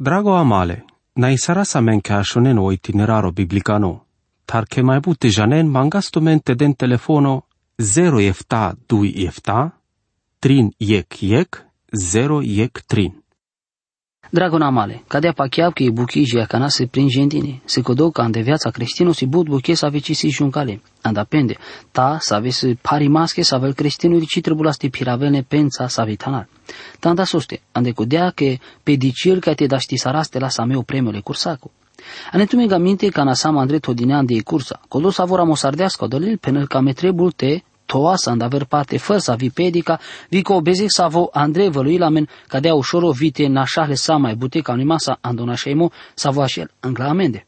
Drago amale, na isara sa men ka shonen o itineraro biblicano, tar ke mai bute janen mangasto mente den telefono 0 efta 2 efta, trin yek yek, 0 yek trin. Dragona male, cadea pachiav că e buchi și acana se prin gentine, se codo ca ande viața creștino si bud buche să aveci si juncale, andapende, ta să avesi pari masche să avel creștino ci trebula sti piravene pensa să avitanar. Tanda soste, ande codea că pe dicir că te daști saraste la sa meu premiule cursacu. Ane tu mi minte ca na sama andre todinean de cursa, codo să vor amosardească dolil penel ca metrebul te toasa and aver parte fără să vi pedica, vi ko bezek sa vo Andrei văluilamen, ca dea ușoro vite na șahle sa mai bute ca masa andona șeimo sa vo așel angla amende.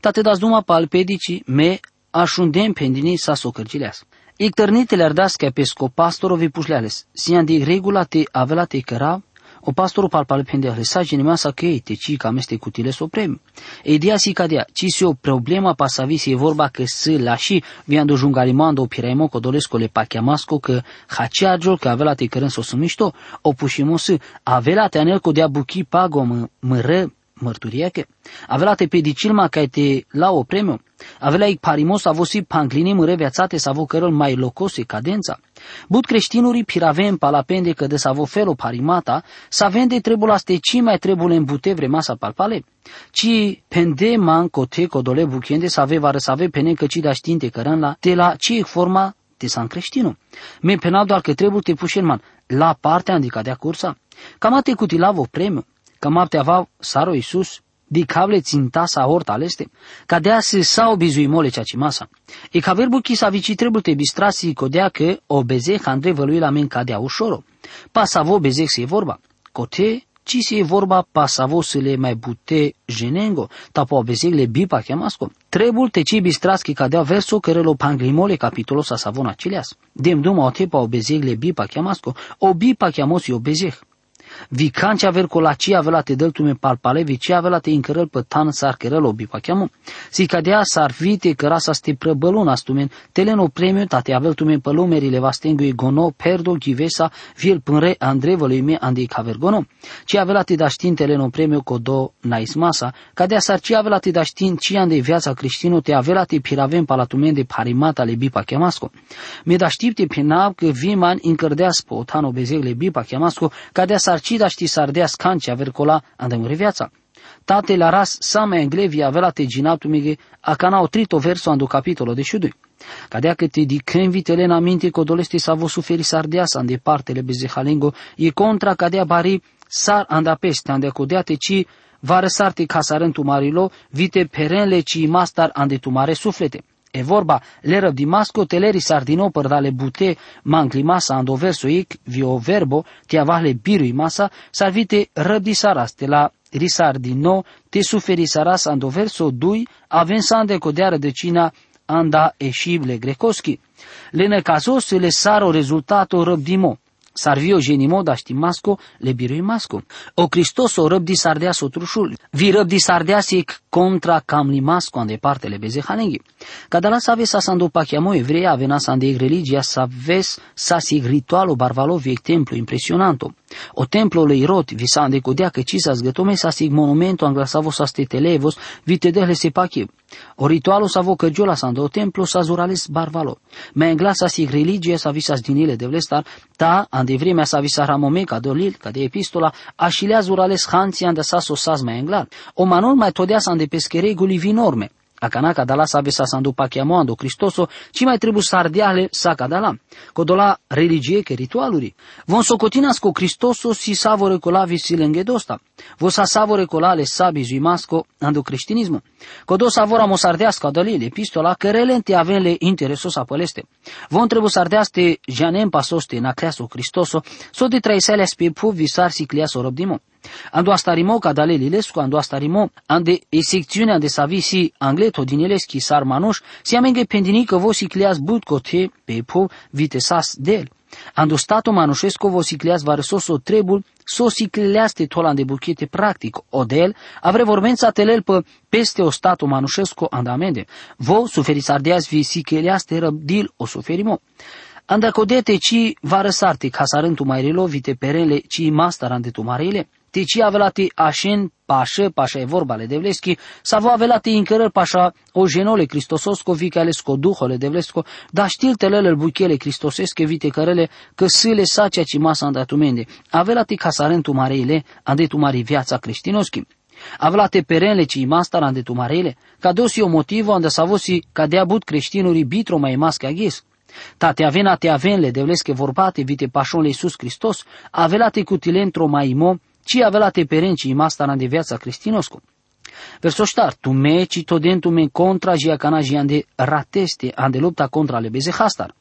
Tate das duma pal pedici me așundem pendini sa socărgileas. Ictărnitele ardas ca pesco pastoro vi pușleales, sian de regula te avela te căra, o pastoru palpale pende hlesaji ni masa che te ci cam este cutile soprem. E dia si cadea, ci si o problema pasavi si e vorba că să la și viando jungarimando o piraimo codolesco le pachiamasco că haciagiol că avea te cărân so sumișto, o pușimo să avea te anel co dea buchi pago mă, mă mărturia că avea te pedicilma ca te la o premiu, avea ic parimos a vosi panglini mă reviațate să avu cărăl mai locose cadența. Bud creștinurii piravem palapende că de să avu felo parimata, să vende trebul aste ci mai trebul în bute vremasa palpale. Ci pende man cote codole buchende să ave vară să ave pene că ci da știnte cărăn la te la ci forma de san creștinu. Me penal doar că trebuie te puși man la partea indica de cursa. Cam te cutilavo premiu că te avea saro Iisus, di cable ținta sa horta aleste, ca dea se sa obizui mole cea masa. E ca verbu chi sa vici trebuie te bistrasi codea că o bezeh Andrei vălui la men cadea ușoro. Pasavo bezeh se e vorba. Cote, ci se e vorba pasavo să le mai bute jenengo, tapo o bezeh le bipa cheamasco. Trebul te ci bistraschi cadea verso cărelo panglimole capitolo sa savon aceleas. Dem duma o tepa o bezeh le bipa cheamasco, o bipa cheamos o bezeh. Vi kanci aver colaci avela te del tume palpale, vici avela te incărăl pe tan sar cărăl obi pachiamu. Si cadea sar vite căra sa ste prăbălun astumen, teleno premiu tate avel tume pe lumerile vastengui gono, perdo, ghivesa, viel pânre andre văluime andi cavergono. Ci avela te da știn teleno premiu codo naismasa, cadea sar ci avela te da știn ci ande viața creștino te avela te piravem palatumen de parimata le bipa chemasco. Mi da știpte pe nav că viman incărdea spotano bezegle bipa chemasco, cadea sar cida ști sardea scancia vercola andemure viața. Tate la ras same englevia avela te ginatu mige a cana o trito verso ando capitolo de șudui. Cadea că te di vitele na minte că doleste sa vo suferi sardeasa ande partele bezehalengo e contra cadea bari sar anda peste ande codea te ci va răsarte casarentu marilo vite perenle ci mastar ande tu mare suflete. E vorba, leră di masco teleri sardino per dale bute mangli masa ando verso ic vio verbo ti avale birui masa salvite răbdi saras te la risardino te suferi saras ando verso dui avensande codeară de cina anda eșible grecoski. Le casos le saro rezultato răbdimo Sarvio genimo da masco le birui masco. O Cristos o răbdi sardea sotrușul. Vi răbdi sardea sic contra cam limasco ande parte le beze hanenghi. Cada la save sa sando pachiamo evreia avena sa ande religia sa ves sa sig ritualo barvalovi templu impresionanto. O templo le irot vi sa ande codea că ci sa zgătome sa sig monumento anglasavo sa stetelevos vi te dehle se pachie. O ritualo sa vo căgiola sa ande o templo sa zurales barvalo. Me englasa sig religia sa visas dinile de vlestar ta ande vremea sa visa ramome ca dolil ca de epistola așilea zurales hanții ande sa sosas mai englar. O manol mai todea sa ande pesche reguli vi norme. Akana dala sabe sa sandu pachiamoando Cristoso, ci mai trebuie să ardeale sa cadala. Codola religie che ritualuri. Von socotinas co Cristoso si savore cola visilenghe dosta. Vo sa savore cola le sabi zuimasco ando creștinismo. Codo savora mo sardească dalile epistola că relente avele intereso sa păleste. Von trebuie să ardeaste janem pasoste na creaso Cristoso, so de traisele spie pu visar si cliaso robdimo. Ando astarimo ca dale lilescu, ando astarimo, ande e secțiunea ande savi si angleto din eleschi sar manuș, si amenge pendini că vo si clias but cote pe po vitesas del. Ando stato manușesco vo si clias varsoso trebul, so si cliaste tolan de buchete practic, odel, avre vorbența telel pe peste o stato manușesco andamende. Vo suferis ardeas vi si cliaste răbdil o suferimo. Andacodete ci va răsarte ca sarântu mai relovite perele ci mastaran de tu marele, te ci avelate așen pașă, pașa e vorba le devleski, sa vo avelate incărări pașa o genole cristososko ale scoduhole devlesko, da știltelele buchele cristosesche vite cărele că sâle sacea ci masa andatumende, avelate casarentu mareile, andetu mari viața creștinoschi. Avlate perenle ci mastar ande tu marele, ca dosi o motivo ande savosi ca de abut creștinuri bitro mai masche aghes. Ta te avena te avenle devlesche vorbate vite pașonle Iisus Hristos, avelate cu tilentro mai imo, ci avelate perenci mastar ande viața creștinoscu. Verso ștar, tu me ci todentu me contra jia cana ande rateste ande lupta contra le bezehastar.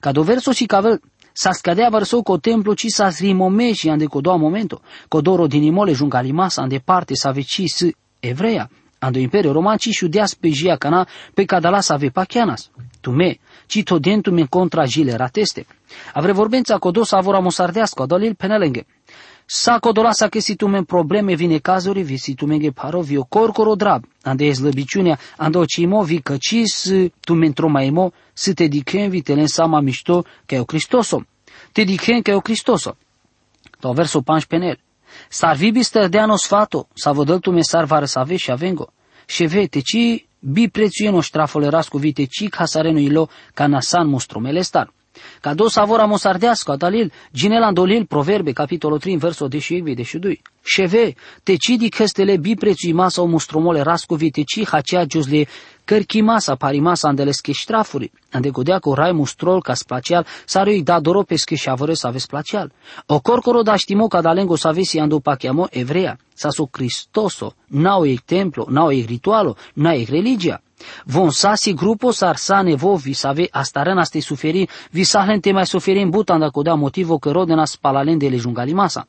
Ca do verso si cavel Sa scadea vărsou co templu ci sa rimomeși ande co doua momento, co doro dinimole jungalimasa ande parte sa veci s evreia, ando imperio roman ci șudeas pe jia cana pe cadala sa ve pachianas. Tu me, ci to dentu me contra gile rateste. Avre vorbența co dos avora mosardească, dolil penelenge. Sa codolasa che si tu men probleme vine cazuri, vi si tu menge paro vi o corcoro drab, ande e slăbiciunea, ande o cimo vi căcis tu men tromaimo, să te dichem vi telen sama mișto că o Cristoso. Te dichem că o Cristoso. To verso panș penel. Sar vi stărdeano sfato, sa vădăl tu mesar vară să ave și avengo. Și vete, ci bi prețuieno ștrafole rascu vite, ci casareno ilo ca nasan mostromele star. Ca dos avora mosardească, dalil, ginela dolil, proverbe, capitolul 3, versul 10 și 2. Șeve, te cidi căstele bi prețui masa o mustromole rascovi, te ci hacea giuzle cărchi masa, pari masa andele scheštrafuri, ande godea cu rai mustrol ca splacial, sarioi da doro pe schešavore să aveți placial. O corcoro da știmo ca dalengo să aveți ando pachiamo evrea, sa su Cristoso, nao e templo, nao e ritualo, na e religia. Von sasi grupo sar sa nevo vi save astarana ste suferi, vi sahlen te mai suferim butan da codea motivo că rodena spalalende le jungalimasa.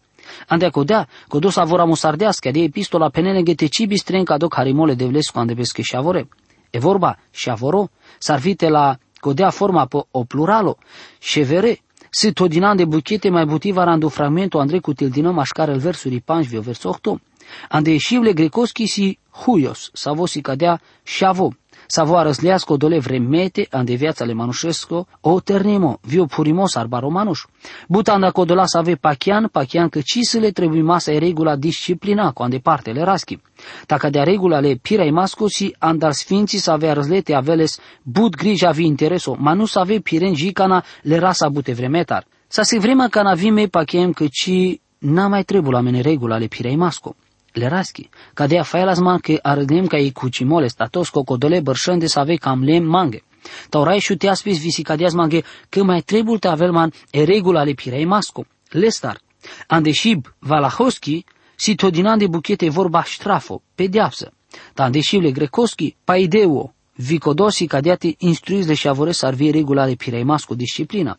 Ande codea, codosa vora musardească de epistola penene gete cibis tren ca doc harimole de vlescu ande pesche șavore. E vorba șavoro, sarvite la codea forma po o pluralo, șevere, si todinan de buchete mai butiva randu fragmento andre cu tildină mașcar el versuri panjvio vers 8. Ande ieșivle grecoski si huios, savosi cadea șavo, Savo răslească dole vremete ande viața le manușesco, o ternimo, vio purimos arba romanuș. Butanda codola să ave pachian, pachian că cisele trebuie masa e regula disciplina cu ande partele raschi. Dacă de regula le pirai masco si andar sfinții să avea răzlete aveles, but grija vi intereso, ma nu să ave piren jicana le rasa bute vremetar. Să se vrema ca navime pachem că ci n-a mai trebuie la mene regula le pirai masco leraski, kadea failasman ke argnem ka ikuchimole statos cocodole bărșân să ave cam lem mange. Tauraiș și te aspis visi cadias mange că mai trebuie te avelman e regula le pirei masco. Lestar. Andeșib Valahoski, si todinan de buchete vorba ștrafo, pedeapsă. Tandeșib le grecoski, paideo, vicodosi cadiati instruiți de șavoreș să arvie regula ale pirei masco disciplina.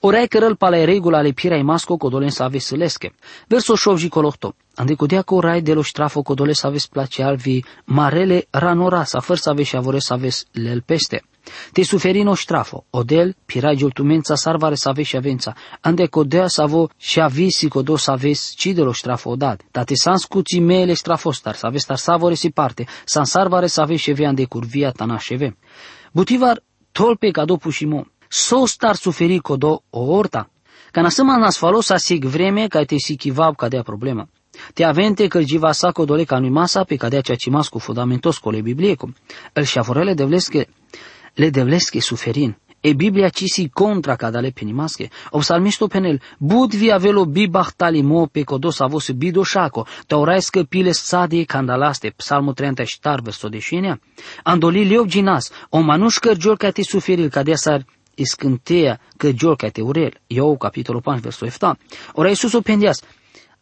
Ora cărăl pala regula ale pirei masco codolen să ave sălesche. Verso șovji colohto. Ande codea co rai de lo strafo codole să aveți place alvi marele ranora să făr să ave șavore să aveți lel peste. Te suferino strafo, odel, pirai giultumența sarvare să aveți avența, ande codea să avo și avisi codo să aveți ci de lo strafo odad, da te sans cuți mele strafostar, să aveți tar savore si parte, san sarvare să aveți șeve ande curvia tana șeve. Butivar tolpe cado pușimo, so star suferi codo o orta, ca nasăma nas falosa sig vreme ca te si chivab ca dea problema. Te avente că jiva sa codole ca masa pe cadea cea cimas cu fundamentos cole biblieco. El șavorele devlesche le devlesche suferin. E Biblia ci si contra cadale penimasche. O salmisto penel, bud vi avelo bibahtali mo pe codos avos bido șaco, tauraiscă pile sadie candalaste, psalmul 30 ștar verso deșinea. Andoli liov ginas, o manuș cărgiol ca te suferil, cadea sar iscânteia cărgiol ca te urel. Iou, capitolul 5, verso 7. Ora Iisus o pendias,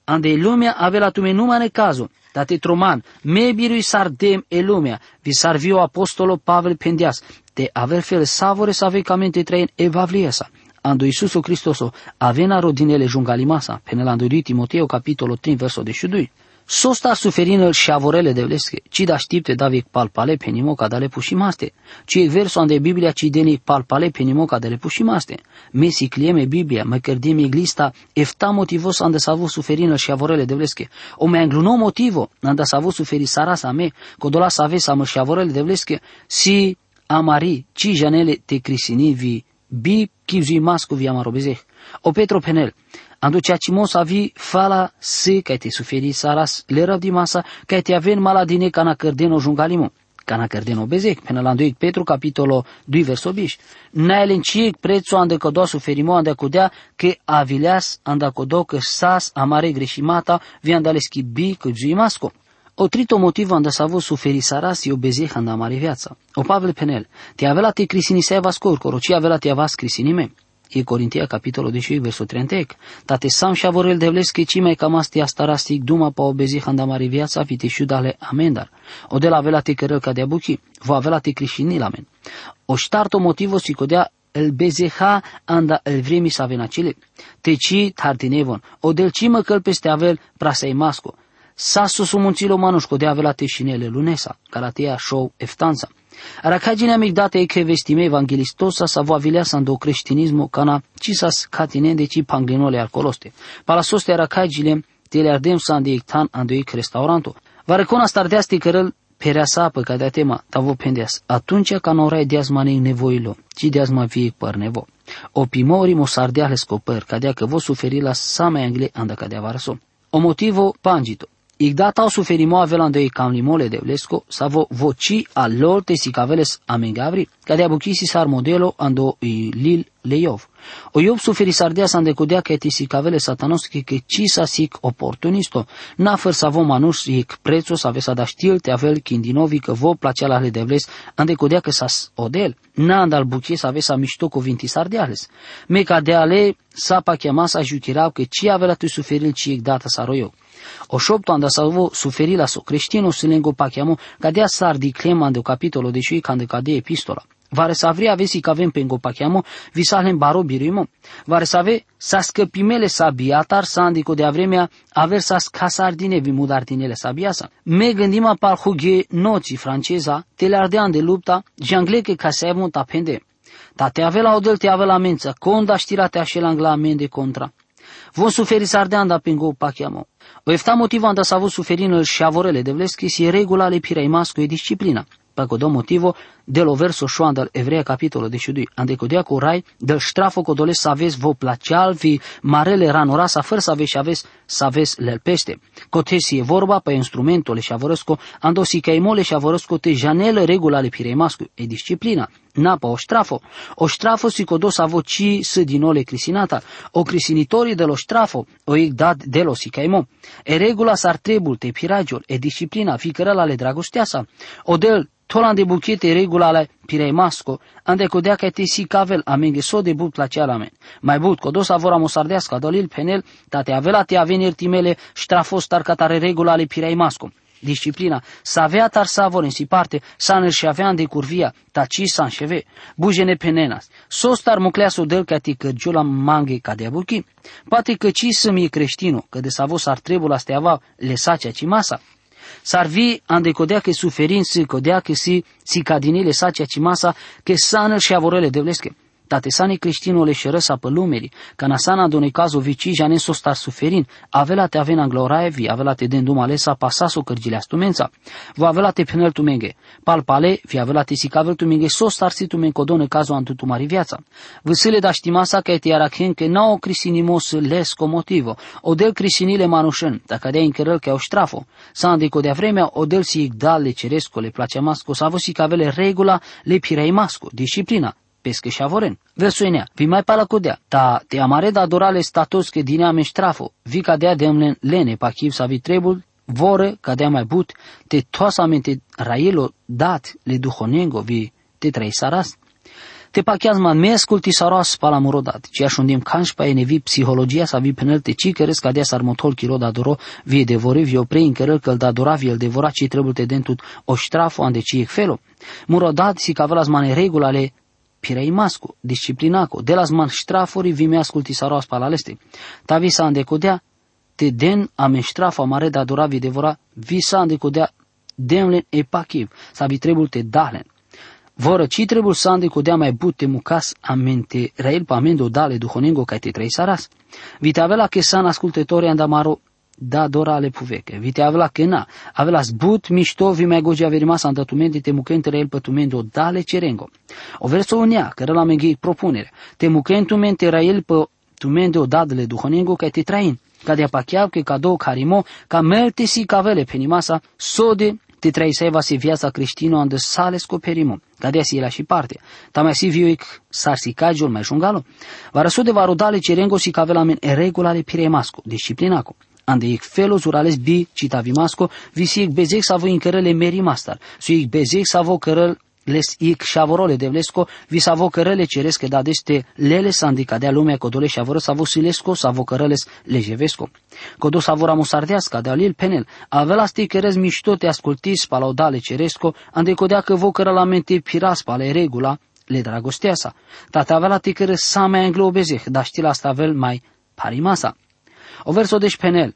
ande lumea avea tume numai cazu, date troman, me birui sardem e lumea, vi sarvio apostolo Pavel pendias, te aver fel savore să avei camente trein evavliesa. Ando Iisuso Cristoso avena rodinele jungalimasa, penelando Timoteo capitolo 3 verso 22. Sosta suferină și avorele de vlesche, ci da știpte davik palpale penimo ca dale pușimaste, ci e verso ande Biblia ci deni palpale penimo ca dale pușimaste. Mesi clieme Biblia, mă cărdim iglista, efta motivos ande savu suferină și avorele de vlesche. O me angluno motivo, ande savu suferi sarasa me, codola să ave să mă și avorele de vlesche, si amari, ci janele te crisini vi, bi kivzi mascu vi amarobezeh. O Petro Penel, Ando ciacimos avi fala se que te suferi saras le di masa que te aven maladine cana cărdeno jungalimo. Cana cărdeno bezec, până la 2 Petru capitolo 2 verso 10. Naelen ciec prețul ande codo suferimo ande codea que avileas ande codo că sas amare greșimata vi andale schibi că masco. O trito motivo anda să avut suferi saras e o bezeh anda mare viața. O Pavel penel, te avela te crisini se avas corcoro, ci avela te avas crisini me. E Corintia capitolul 10 verso 30. Tate sam și avorel devles că ci mai cam astia starastic duma pa o bezeh anda mare viața vite dale amendar. O de la avela te cărăl ca de abuchi, vo avela te crisini la men. O ștarto motivo si codea el bezeha anda el vremi să venacile. Te ci tartinevon, o del ci mă căl peste avel prasei masco. Sasso sumunțilo manușco de avea teșinele lunesa, calatea show eftanța. Aracagine amigdate e che vestime evangelistosa sa vo avileasa ando creștinismo cana cisas catine de ci panglinole arcoloste. Pala soste aracagile tele ardem sa ande ictan ando ec restauranto. Va recona stardeasti cărăl perea sa pe cadea tema, tavo pendeas, atunci ca norai deas manei nevoilo, ci deas ma vie păr nevo. O pimori mo sardeale scopăr, cadea că vo suferi la sa mai angle anda cadea varso. O motivo pangito, Igdata o suferimo avelando i camlimole de vlesco, savo voci all'olte si caveles amengavri, cade abuchisi sar modelo ando i lil leiov. O iov suferi sardia san decudea că ti si cavele satanoski că ci sa sic oportunisto, na făr să vo manus ic prețo să ave să da știl te avel kindinovi că vo placea la de vles, an decudea că sas odel, na andal buchie să ave să mișto cuvinti sardiales. Me ca de ale sapa chema să juchirau că ci avea tu suferil ci data saroio. O șopto anda salvo suferi la so creștino se lengo pachiamo cadea sar di clema ande o capitolo de cui cande cade epistola. Vare să avria avesi că avem pe pachiamo, vi salen baro birimo. Vare să ave sa scăpimele sa biatar sa andico de avremea aver sa scasardine vi mudardinele sa biasa. Me gândim a par hughe noții franceza, te le ardean de lupta, jangleche ca să avem tapende. Ta te avea la odel te avea la mență, conda știra te așel angla amende contra. Von suferi sardeanda pingo pachiamo. O efta motivo anda să avut suferină și avorele de vleskis e regula le pirei masco e disciplina. do motivo dello verso šoan dal Evreja capitolo 12, ande codea cu rai, del strafo codole să aveți vo placeal vi marele ranorasa fără să aveți și aveți să aveți lel pește. Cotesi e vorba pe instrumentul și avorăsco, ando si caimole și avorăsco te janele regula le pirei masco e disciplina. Napa o strafo. O strafo si codos avoci să dinole crisinata. O crisinitorii de lo strafo, o ic dat de lo si caimo. E regula s-ar trebul te piragiul, e disciplina, fi cărăla le dragosteasa. O del Tolan de buchete regula ale pirei masco, ande codea că te si cavel amenge so de but la cealamen. Mai but codos avora mosardească dolil penel, tate avela te avenir timele ștrafos tar catare regula ale pirei masco. Disciplina, să avea tar savor în si parte, să și avea de curvia, ta ci să înșeve, bujene penenas. Sos tar mucleasul del ca ti cărgiula manghe ca de abuchi, poate că ci să mi creștinu, că de savos ar trebul astea le sacea ci masa, Sarvi ande codea che suferințe, codea che si, si cadinile sacia ci masa, che sană și avorele devlesche. Tatesani creștinule și răsa pe lumeri, că nasana donei cazo vici jane so star suferin, avela te avena gloraevi, avela te den duma lesa pasaso cărgile astumența, vo avela te penel tu menge, pal pale, vi avela te sicavel tu menge so star si tu men codone cazo antu tu mari viața. Văsile da știmasa că te arachin că n-au crisinimos lesco motivo, o del crisinile manușân, dacă de încărăl că o ștrafo, sa andico de vremea o del si igdal le ceresco, le place masco, sa vă avele regula le pirei masco, disciplina, pesche și avoren. Versuenea, vi mai pala codea, ta te amare da dorale status che dinea me strafo, vi cadea demlen lene pa chiv sa vi trebul, vore cadea mai but, te toasamente raielo dat le duhonengo vi te trei saras. Te pachiazma me asculti saras pala murodat, ci așundim canș pa ene vi psihologia sa vi penel te ci căres cadea sar motol chiro da doro vi devore vi opre în cărăl că da dora vi el devora ci trebuie te dentut o strafo ande ci felo. Murodat si cavălas mane regulale pirei mascu, disciplinaco, de las man strafuri vi mi asculti saros palaleste. Ta vi sa andecodea, te den ame strafa mare da dora vi devora, vi sa andecodea demlen e pachiv, sa vi trebul te dalen. Voră ci trebul să andecodea mai bute mucas amente rael pa amendo dale duhonengo ca te trei saras. Vi te avela che san ascultători andamaro da dora ale puveche. Vite avela che na, avela sbut mișto vi mai gogi averi masa andatumente te mukentere el pătumendo dale cerengo. O verso unia, care la meghi propunere, te mukentumente era el pe tumen de o dadle duhonengo kaj te train. Kadea pachiav ke kado karimo, ka melte si cavele penimasa, sode te traiseva si viața creștină ande sale scoperimo, cadea si la și parte. Tamai si vioic sar si cagiul mai jungalo. Va răsude va rodale cerengo si cavela men e regulale piremasco, disciplinaco. Ande ik felo zurales bi citavimasco, visi ik bezek savo incărele meri mastar, su ik bezek savo cărăl les ik șavorole de vlesco, vi savo cărele ceresc da deste lele sandica de lumea codole șavoră savo silesco, savo cărăles lejevesco. Codo savora musardeasca de alil penel, avela sti cărez mișto te ascultis palaudale ceresco, ande codea că vo cără la mente piras pale regula, le dragosteasa. Tata avela te cără sa mai englobezeh, dar știl asta avel mai parimasa. O verso deci penel,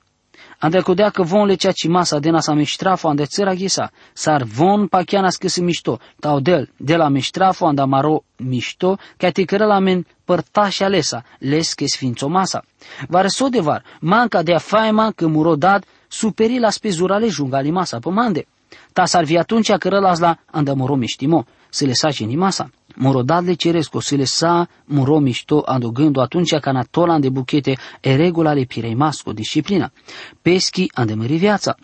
Ande codea că von le ceaci masa de nasa miștrafo ande țăra ghisa, sar von pachiana scăsi mișto, tau del, de la miștrafo anda maro mișto, ca te cără la men părtași alesa, les că sfințo masa. Var sodevar, manca de a faima că muro dat, superi la spezurale jungali masa pămande. Ta s-ar vi atunci cără las la andamoro miștimo, să le saci în masa. Morodadle ceresco să le sa muro mișto adăugând atunci ca natola de buchete e regula le pirei masco, disciplina. Peschi andemări viața.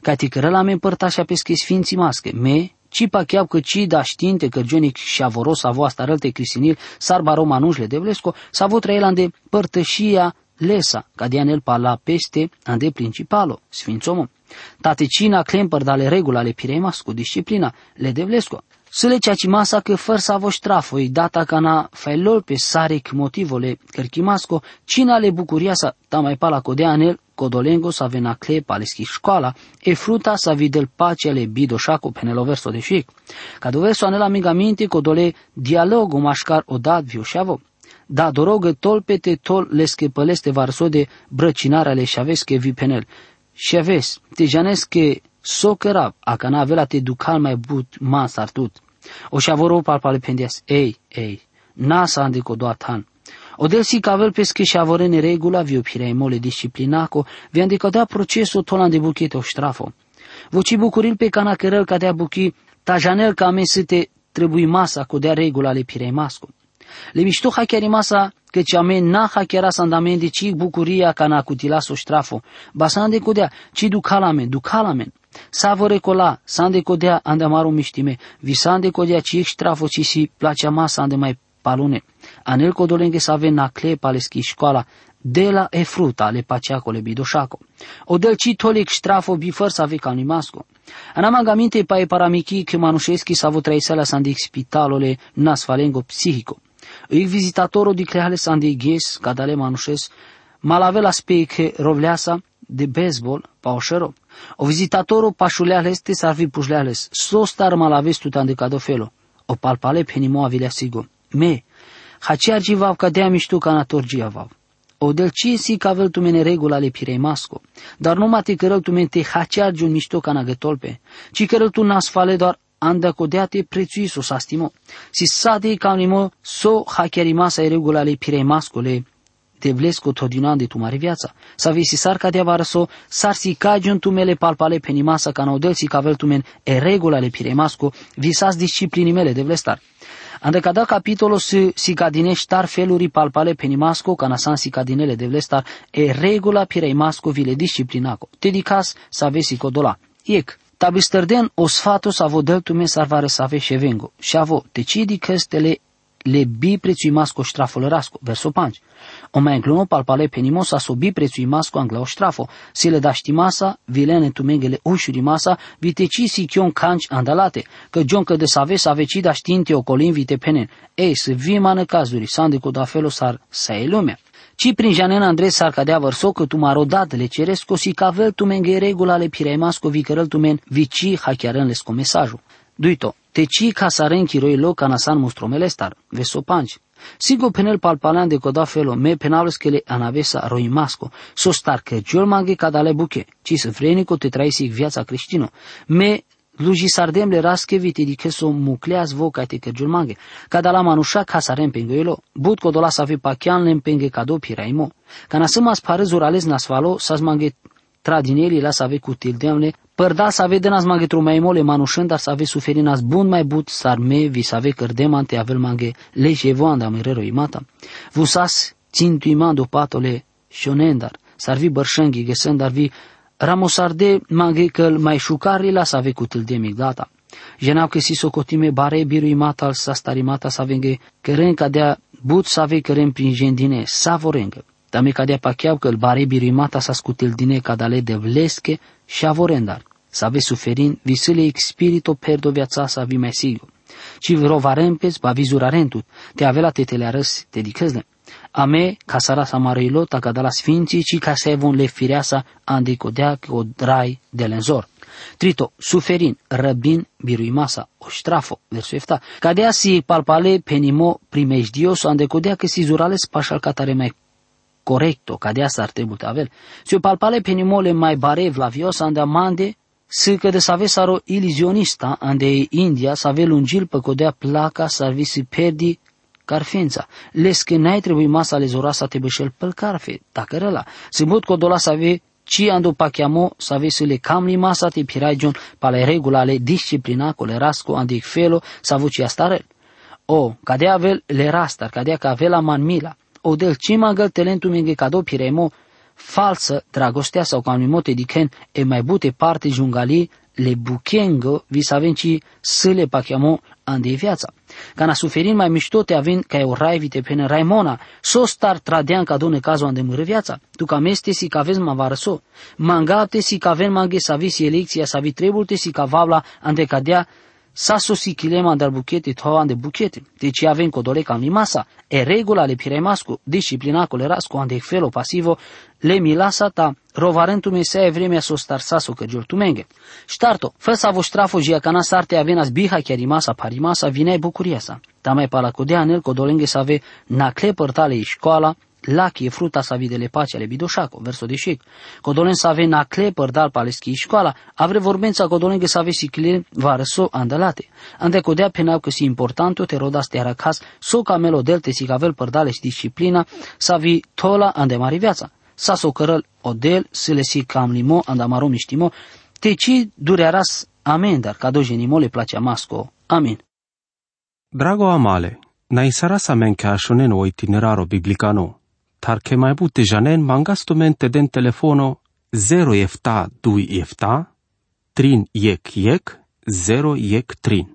Ca ti cărăla me împărtașa peschi sfinții masche, me ci pacheau că ci da știinte că gionic și avoros avo asta rălte crisinil sarba romanușle de vlesco, s-a avut trăiela de părtășia lesa, ca dianel pala peste ande principalo, sfințomo. Tatecina clempăr dale regula ale piremasco, disciplina, le devlesco. Sile masa că făr sa voștrafoi, data ca na failol pe sarec motivole cărchimasco, cina le bucuria sa tamai pala codea anel, codolengo sa vena cle paleschi școala, e fruta sa videl pace ale bidoșaco penelo verso de șic. Ca verso anela amigamente codole dialogo mașcar odat viușavo. Da dorogă tol pete tol lesche păleste varsode brăcinare ale șavesche vi penel. Șaves, te janesche socăra, a ca n-avea te ducal mai but ma sartut. O șavoro palpale pendias, ei, ei, na sa andico doatan. O del si cavel pesche șavore ne regula vi opirei mole disciplinaco, vi andico da procesul tolan de buchete o strafo. Voci bucuril pe cana cărăl ca dea buchi, ta janel ca me te trebuie masa cu dea regula le pirei masco. Le mișto chiar masa că ce ame na hachiara sandamente ci bucuria ca na cutila so strafo. Basande cudea, ci ducalamen, ducalamen. Savore cola, sande codea ande amaru miștime, visande codea ci strafo ci si placea masa ande mai palune. Anel codolenghe să ave nacle paleschi școala, de la e fruta le paceacole bidoșaco. O del ci tolic strafo bifăr să ave canimasco. Anamagamente pa e paramiki che manușeschi să avu traisela sandi spitalole nasfalengo psihico. Îi vizitatorul di creale sandi ghes, cadale manușes, malavela speiche rovleasa, de baseball pa ošero. O vizitatoru pašuleales te sarvi pužleales, so star malaves tutan de cadofelo. O palpale penimo avilea sigo. Me, haciar givav ca dea miștu ca nator giavav. O del ci si cavel tu mene regula le pirei masco, dar nu mate cărăl tu mente haciar giun mișto ca nagătolpe, ci cărăl tu nasfale doar anda codeate prețuiso sastimo. Si sade ca unimo so hachiarimasa e regula le pirei mascole, te vlesco todinande tu mare viața. Sa visi sar ca de avarăso, sar si cagiun tu mele palpale penimasa ca naudel si cavel tu men e regula le piremasco, visas disciplini mele de vlestar. Ande cada capitolo si, si cadine star feluri palpale penimasco ca nasan si cadinele de vlestar e regula pireimasco vile disciplinaco. Te dicas sa vesi codola. Iec, tabi stărden o sfato sa vodel tu men sarvare sa ve șevengo. Și avo, decidi căstele le bi prețui masco strafolo verso 5. O mai incluno palpale penimosa so bi prețui masco anglao strafo, si le da masa, vilene tu mengele ușuri masa, viteci si chion canci andalate, că că de save save ci da știnte o colin vite penen, ei, să vi mană cazuri, sande cu da felo sar sa e lumea. Ci prin janen Andres sar cadea vărso că tu maro dat le ceresco si cavel tu menge regula le pirei masco vi cărăl tu men vici hachiarăn les cu mesajul. Duito, Teci casaren kiroi lo canasan mostromele star, veso panci. Sigo penel palpalan de coda felo me penavles que le anavesa roimasco, so star că giol mange cadale buche, ci să vrenico te traisi viața creștino. Me luji sardem le raskeviti di keso mucleas voca te că giol mange, cadala manusha casaren pengoelo, but codola sa vi pachian le penge cado piraimo. Cana să mas pare zurales nasvalo, sas mange tradineli la să ave cu tildemne, Părda să ave denas mange trumaimole manușân, dar să ave suferinas bun mai but sar me vi să ave cărdemante avel mange leje voanda merero imata. Vusas cintuimando patole shonendar, sarvi bărșanghi gesândarvi ramosarde mange căl mai șucari la să cu de migdata. Jenau că si socotime bare birui mata al sa starimata sa venge căren cadea but să ave căren prin jendine sa vorengă. Dame cadea pacheau că bare birui mata sa scutil dine cadale de vlesche și avorendar. Să ave suferin visile spirito perdo viața sa vi mai sigur. Ci rovarempes ba vizurarentut, te avea tetele arăs, te dicăzne. A me, ca sara sa marăilo, ta ca la sfinții, ci ca să evun le fireasa, andicodea o drai de lenzor. Trito, suferin, răbin, birui masa, o ștrafo, versul efta. Cadea si palpale penimo primejdios, andecodea că si zurales pașal catare mai corecto, cadea s ar trebui avel. Si o palpale penimole mai barev la vios, ande amande, să că de să ave saro ilizionista, ande India, să ave lungil pe codea placa, să ar si perdi carfența. Les că n-ai trebui masa le zora să te bășel pel carfe, dacă răla. Se mut codola să ave ci ando pachiamo să ave să le cam li masa te piraigion pale regula le disciplina co le rasco andi felo să avuci astarel. O, cadea avel le rastar, cadea ca avea man mila. O del cima găl talentul menge cado piremo, falsă dragostea sau ca mote dichen e mai bute parte jungali le buchengo vis avenci să le pachiamo ande viața. Ca na suferin mai mișto te avin ca o rai vite pene Raimona, so star tradean ca done cazo ande mure viața. Tu ca meste si ca vezi ma varăso. Mangate si ca ven mange sa visi elecția sa vi trebulte si ca vavla ande cadea Sasso si kilema dar buchete toan de buchete, deci avem codole ca masa, e regula le piremasco, disciplina colerasco ande felo pasivo, le milasa ta, rovarentu me se vremea so star saso că giortumenge. Ștarto, fă sa vo strafo gia cana sarte avenas biha chiarimasa parimasa vine bucuria sa. Tamai pala codea nel codolenge să ave nacle părtale școala, Laki e fruta sa videle pace ale bidoșaco, verso de șec. Codolen să ave na clepăr dal paleschi școala, avre vorbența codolen să ave sicile varăso andalate. Ande codea penau că si importanto te rodas te aracas, so camelo delte si cavel părdale și disciplina, să vi tola ande mari viața. Sa so cărăl odel, să le si cam limo, andamaro miștimo, te ci durearas amen, dar ca genimo le place masco. Amin. Drago amale, na isara sa men ca o itineraro biblicano, tarke mai bute janen mangastumente den telefono 0 efta 2 efta, trin yek yek, 0 yek trin.